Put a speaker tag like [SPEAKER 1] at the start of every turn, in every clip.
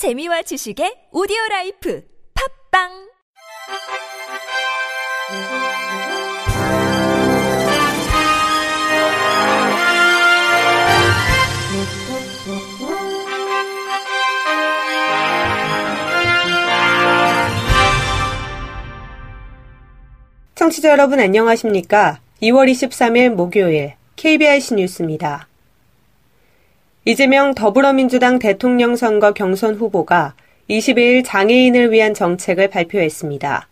[SPEAKER 1] 재미와 지식의 오디오 라이프 팝빵
[SPEAKER 2] 청취자 여러분 안녕하십니까? 2월 23일 목요일 KBIC 뉴스입니다. 이재명 더불어민주당 대통령 선거 경선 후보가 22일 장애인을 위한 정책을 발표했습니다.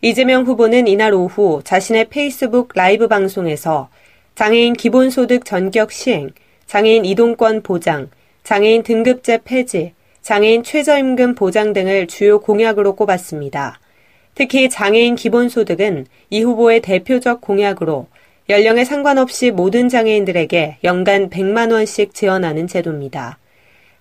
[SPEAKER 2] 이재명 후보는 이날 오후 자신의 페이스북 라이브 방송에서 장애인 기본소득 전격 시행, 장애인 이동권 보장, 장애인 등급제 폐지, 장애인 최저임금 보장 등을 주요 공약으로 꼽았습니다. 특히 장애인 기본소득은 이 후보의 대표적 공약으로 연령에 상관없이 모든 장애인들에게 연간 100만 원씩 지원하는 제도입니다.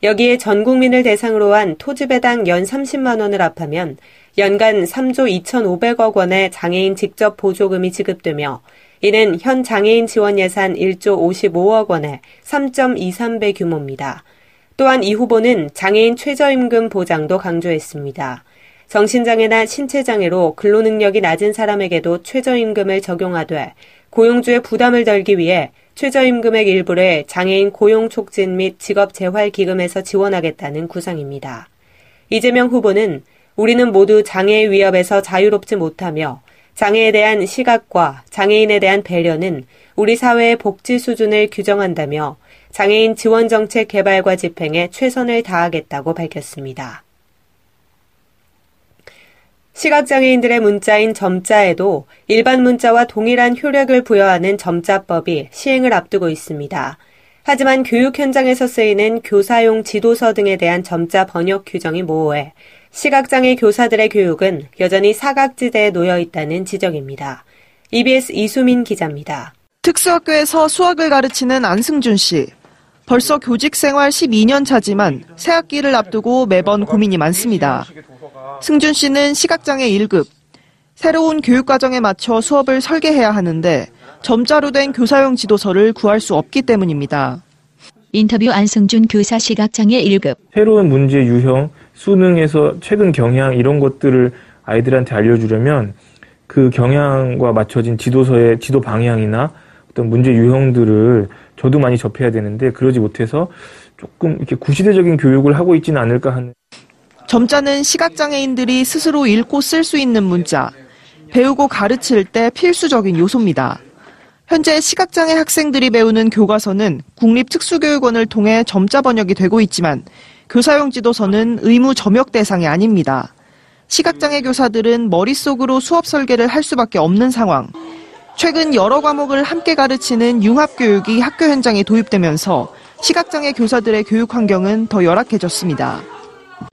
[SPEAKER 2] 여기에 전 국민을 대상으로 한 토지배당 연 30만 원을 합하면 연간 3조 2,500억 원의 장애인 직접 보조금이 지급되며 이는 현 장애인 지원 예산 1조 55억 원의 3.23배 규모입니다. 또한 이 후보는 장애인 최저임금 보장도 강조했습니다. 정신장애나 신체장애로 근로능력이 낮은 사람에게도 최저임금을 적용하되 고용주의 부담을 덜기 위해 최저임금액 일부를 장애인 고용 촉진 및 직업 재활 기금에서 지원하겠다는 구상입니다. 이재명 후보는 우리는 모두 장애의 위협에서 자유롭지 못하며 장애에 대한 시각과 장애인에 대한 배려는 우리 사회의 복지 수준을 규정한다며 장애인 지원 정책 개발과 집행에 최선을 다하겠다고 밝혔습니다. 시각장애인들의 문자인 점자에도 일반 문자와 동일한 효력을 부여하는 점자법이 시행을 앞두고 있습니다. 하지만 교육 현장에서 쓰이는 교사용 지도서 등에 대한 점자 번역 규정이 모호해 시각장애 교사들의 교육은 여전히 사각지대에 놓여 있다는 지적입니다. EBS 이수민 기자입니다.
[SPEAKER 3] 특수학교에서 수학을 가르치는 안승준 씨. 벌써 교직 생활 12년 차지만 새 학기를 앞두고 매번 고민이 많습니다. 승준 씨는 시각장애 1급. 새로운 교육과정에 맞춰 수업을 설계해야 하는데 점자로 된 교사용 지도서를 구할 수 없기 때문입니다.
[SPEAKER 4] 인터뷰 안승준 교사 시각장애 1급.
[SPEAKER 5] 새로운 문제 유형, 수능에서 최근 경향 이런 것들을 아이들한테 알려주려면 그 경향과 맞춰진 지도서의 지도 방향이나 어떤 문제 유형들을 저도 많이 접해야 되는데 그러지 못해서 조금 이렇게 구시대적인 교육을 하고 있지는 않을까 하는.
[SPEAKER 3] 점자는 시각장애인들이 스스로 읽고 쓸 수 있는 문자, 배우고 가르칠 때 필수적인 요소입니다. 현재 시각장애 학생들이 배우는 교과서는 국립특수교육원을 통해 점자 번역이 되고 있지만 교사용 지도서는 의무 점역 대상이 아닙니다. 시각장애 교사들은 머릿속으로 수업 설계를 할 수밖에 없는 상황. 최근 여러 과목을 함께 가르치는 융합교육이 학교 현장에 도입되면서 시각장애 교사들의 교육 환경은 더 열악해졌습니다.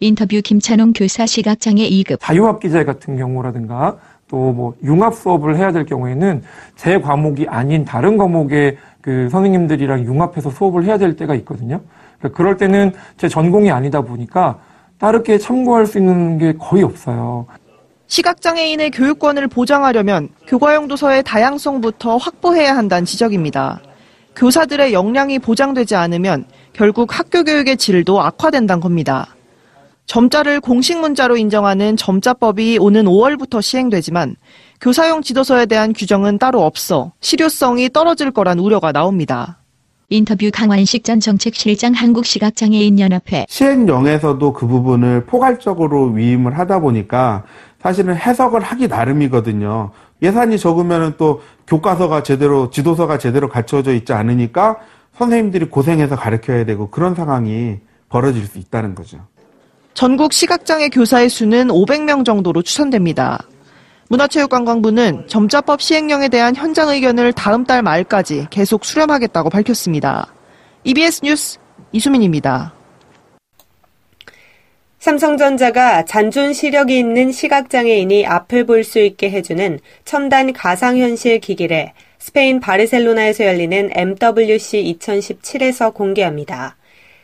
[SPEAKER 4] 인터뷰 김찬홍 교사 시각장애 2급.
[SPEAKER 6] 자유학기제 같은 경우라든가 또 뭐 융합 수업을 해야 될 경우에는 제 과목이 아닌 다른 과목의 그 선생님들이랑 융합해서 수업을 해야 될 때가 있거든요. 그러니까 그럴 때는 제 전공이 아니다 보니까 따르게 참고할 수 있는 게 거의 없어요.
[SPEAKER 3] 시각장애인의 교육권을 보장하려면 교과용 도서의 다양성부터 확보해야 한다는 지적입니다. 교사들의 역량이 보장되지 않으면 결국 학교 교육의 질도 악화된다는 겁니다. 점자를 공식 문자로 인정하는 점자법이 오는 5월부터 시행되지만 교사용 지도서에 대한 규정은 따로 없어 실효성이 떨어질 거란 우려가 나옵니다.
[SPEAKER 4] 인터뷰 강환식 전 정책실장 한국시각장애인연합회.
[SPEAKER 7] 시행령에서도 그 부분을 포괄적으로 위임을 하다 보니까 사실은 해석을 하기 나름이거든요. 예산이 적으면 또 교과서가 제대로, 지도서가 제대로 갖춰져 있지 않으니까 선생님들이 고생해서 가르쳐야 되고 그런 상황이 벌어질 수 있다는 거죠.
[SPEAKER 3] 전국 시각장애 교사의 수는 500명 정도로 추산됩니다. 문화체육관광부는 점자법 시행령에 대한 현장 의견을 다음 달 말까지 계속 수렴하겠다고 밝혔습니다. EBS 뉴스 이수민입니다.
[SPEAKER 2] 삼성전자가 잔존 시력이 있는 시각장애인이 앞을 볼 수 있게 해주는 첨단 가상현실 기기를 스페인 바르셀로나에서 열리는 MWC 2017에서 공개합니다.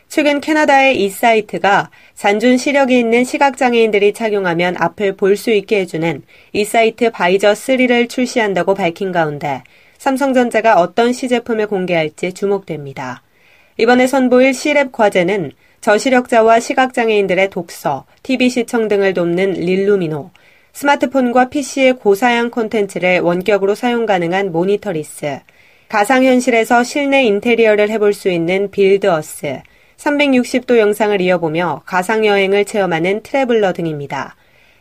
[SPEAKER 2] 최근 캐나다의 eSight가 잔존 시력이 있는 시각장애인들이 착용하면 앞을 볼 수 있게 해주는 eSight visor 3를 출시한다고 밝힌 가운데 삼성전자가 어떤 시제품을 공개할지 주목됩니다. 이번에 선보일 C랩 과제는 저시력자와 시각장애인들의 독서, TV 시청 등을 돕는 릴루미노, 스마트폰과 PC의 고사양 콘텐츠를 원격으로 사용 가능한 모니터리스, 가상현실에서 실내 인테리어를 해볼 수 있는 빌드어스, 360도 영상을 이어보며 가상여행을 체험하는 트래블러 등입니다.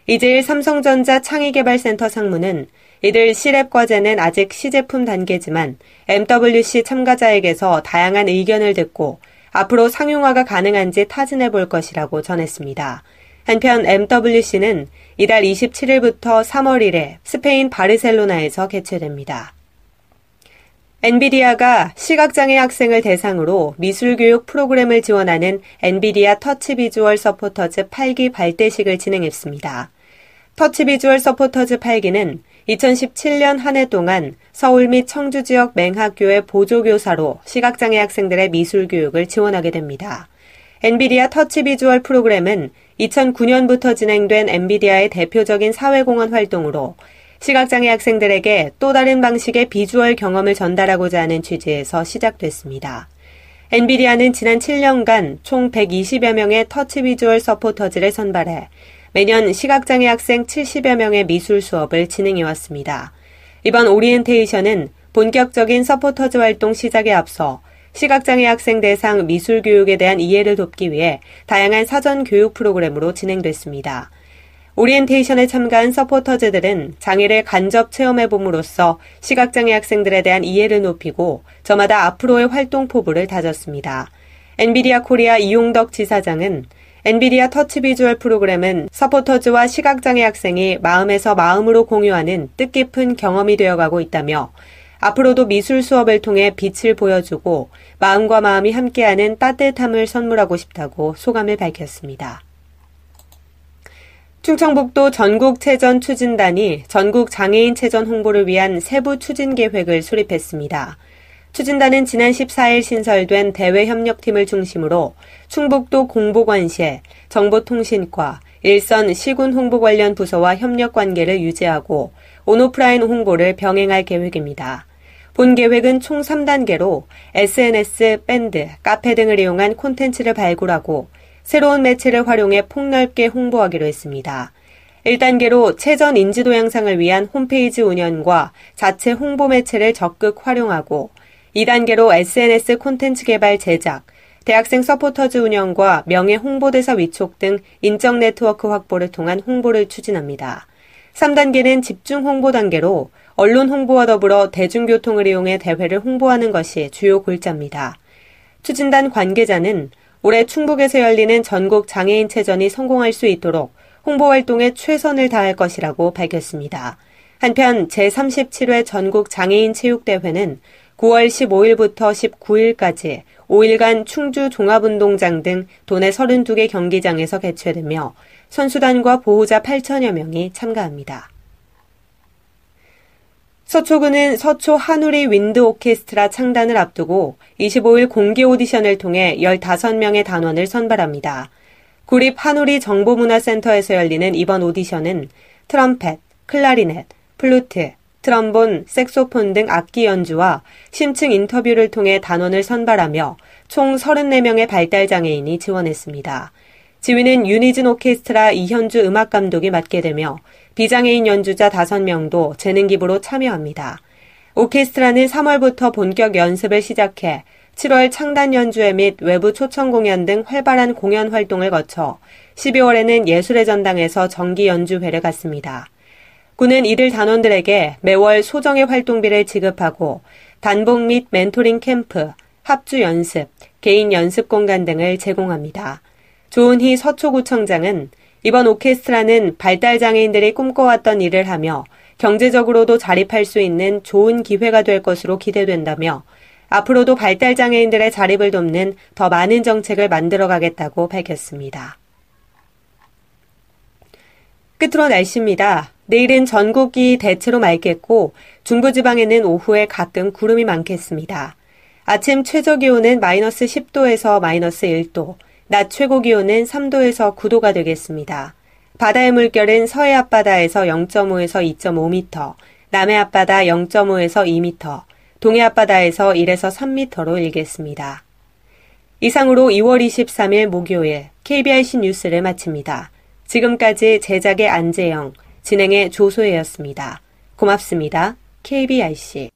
[SPEAKER 2] 이제일 삼성전자 창의개발센터 상무는 이들 C랩 과제는 아직 시제품 단계지만 MWC 참가자에게서 다양한 의견을 듣고 앞으로 상용화가 가능한지 타진해 볼 것이라고 전했습니다. 한편 MWC는 이달 27일부터 3월 1일 스페인 바르셀로나에서 개최됩니다. 엔비디아가 시각장애 학생을 대상으로 미술교육 프로그램을 지원하는 엔비디아 터치 비주얼 서포터즈 8기 발대식을 진행했습니다. 터치 비주얼 서포터즈 8기는 2017년 한 해 동안 서울 및 청주 지역 맹학교의 보조교사로 시각장애 학생들의 미술 교육을 지원하게 됩니다. 엔비디아 터치 비주얼 프로그램은 2009년부터 진행된 엔비디아의 대표적인 사회공헌 활동으로 시각장애 학생들에게 또 다른 방식의 비주얼 경험을 전달하고자 하는 취지에서 시작됐습니다. 엔비디아는 지난 7년간 총 120여 명의 터치 비주얼 서포터즈를 선발해 매년 시각장애 학생 70여 명의 미술 수업을 진행해 왔습니다. 이번 오리엔테이션은 본격적인 서포터즈 활동 시작에 앞서 시각장애 학생 대상 미술 교육에 대한 이해를 돕기 위해 다양한 사전 교육 프로그램으로 진행됐습니다. 오리엔테이션에 참가한 서포터즈들은 장애를 간접 체험해 봄으로써 시각장애 학생들에 대한 이해를 높이고 저마다 앞으로의 활동 포부를 다졌습니다. 엔비디아 코리아 이용덕 지사장은 엔비디아 터치 비주얼 프로그램은 서포터즈와 시각장애 학생이 마음에서 마음으로 공유하는 뜻깊은 경험이 되어가고 있다며 앞으로도 미술 수업을 통해 빛을 보여주고 마음과 마음이 함께하는 따뜻함을 선물하고 싶다고 소감을 밝혔습니다. 충청북도 전국체전 추진단이 전국 장애인 체전 홍보를 위한 세부 추진 계획을 수립했습니다. 추진단은 지난 14일 신설된 대외협력팀을 중심으로 충북도 공보관실, 정보통신과, 일선 시군 홍보 관련 부서와 협력 관계를 유지하고 온오프라인 홍보를 병행할 계획입니다. 본 계획은 총 3단계로 SNS, 밴드, 카페 등을 이용한 콘텐츠를 발굴하고 새로운 매체를 활용해 폭넓게 홍보하기로 했습니다. 1단계로 체전 인지도 향상을 위한 홈페이지 운영과 자체 홍보 매체를 적극 활용하고 2단계로 SNS 콘텐츠 개발 제작, 대학생 서포터즈 운영과 명예 홍보대사 위촉 등 인적 네트워크 확보를 통한 홍보를 추진합니다. 3단계는 집중 홍보 단계로 언론 홍보와 더불어 대중교통을 이용해 대회를 홍보하는 것이 주요 골자입니다. 추진단 관계자는 올해 충북에서 열리는 전국 장애인 체전이 성공할 수 있도록 홍보 활동에 최선을 다할 것이라고 밝혔습니다. 한편 제37회 전국 장애인 체육대회는 9월 15일부터 19일까지 5일간 충주 종합운동장 등 도내 32개 경기장에서 개최되며 선수단과 보호자 8천여 명이 참가합니다. 서초구는 서초 한우리 윈드 오케스트라 창단을 앞두고 25일 공개 오디션을 통해 15명의 단원을 선발합니다. 구립 한우리 정보문화센터에서 열리는 이번 오디션은 트럼펫, 클라리넷, 플루트, 트럼본, 색소폰 등 악기 연주와 심층 인터뷰를 통해 단원을 선발하며 총 34명의 발달장애인이 지원했습니다. 지휘는 유니즌 오케스트라 이현주 음악감독이 맡게 되며 비장애인 연주자 5명도 재능 기부로 참여합니다. 오케스트라는 3월부터 본격 연습을 시작해 7월 창단 연주회 및 외부 초청 공연 등 활발한 공연 활동을 거쳐 12월에는 예술의 전당에서 정기 연주회를 갖습니다. 군은 이들 단원들에게 매월 소정의 활동비를 지급하고 단복 및 멘토링 캠프, 합주 연습, 개인 연습 공간 등을 제공합니다. 조은희 서초구청장은 이번 오케스트라는 발달 장애인들이 꿈꿔왔던 일을 하며 경제적으로도 자립할 수 있는 좋은 기회가 될 것으로 기대된다며 앞으로도 발달 장애인들의 자립을 돕는 더 많은 정책을 만들어가겠다고 밝혔습니다. 끝으로 날씨입니다. 내일은 전국이 대체로 맑겠고 중부지방에는 오후에 가끔 구름이 많겠습니다. 아침 최저 기온은 마이너스 10도에서 마이너스 1도, 낮 최고 기온은 3도에서 9도가 되겠습니다. 바다의 물결은 서해 앞바다에서 0.5에서 2.5m, 남해 앞바다 0.5에서 2m, 동해 앞바다에서 1에서 3m로 일겠습니다. 이상으로 2월 23일 목요일 KBRC 뉴스를 마칩니다. 지금까지 제작의 안재영, 진행의 조소혜였습니다. 고맙습니다. KBRC.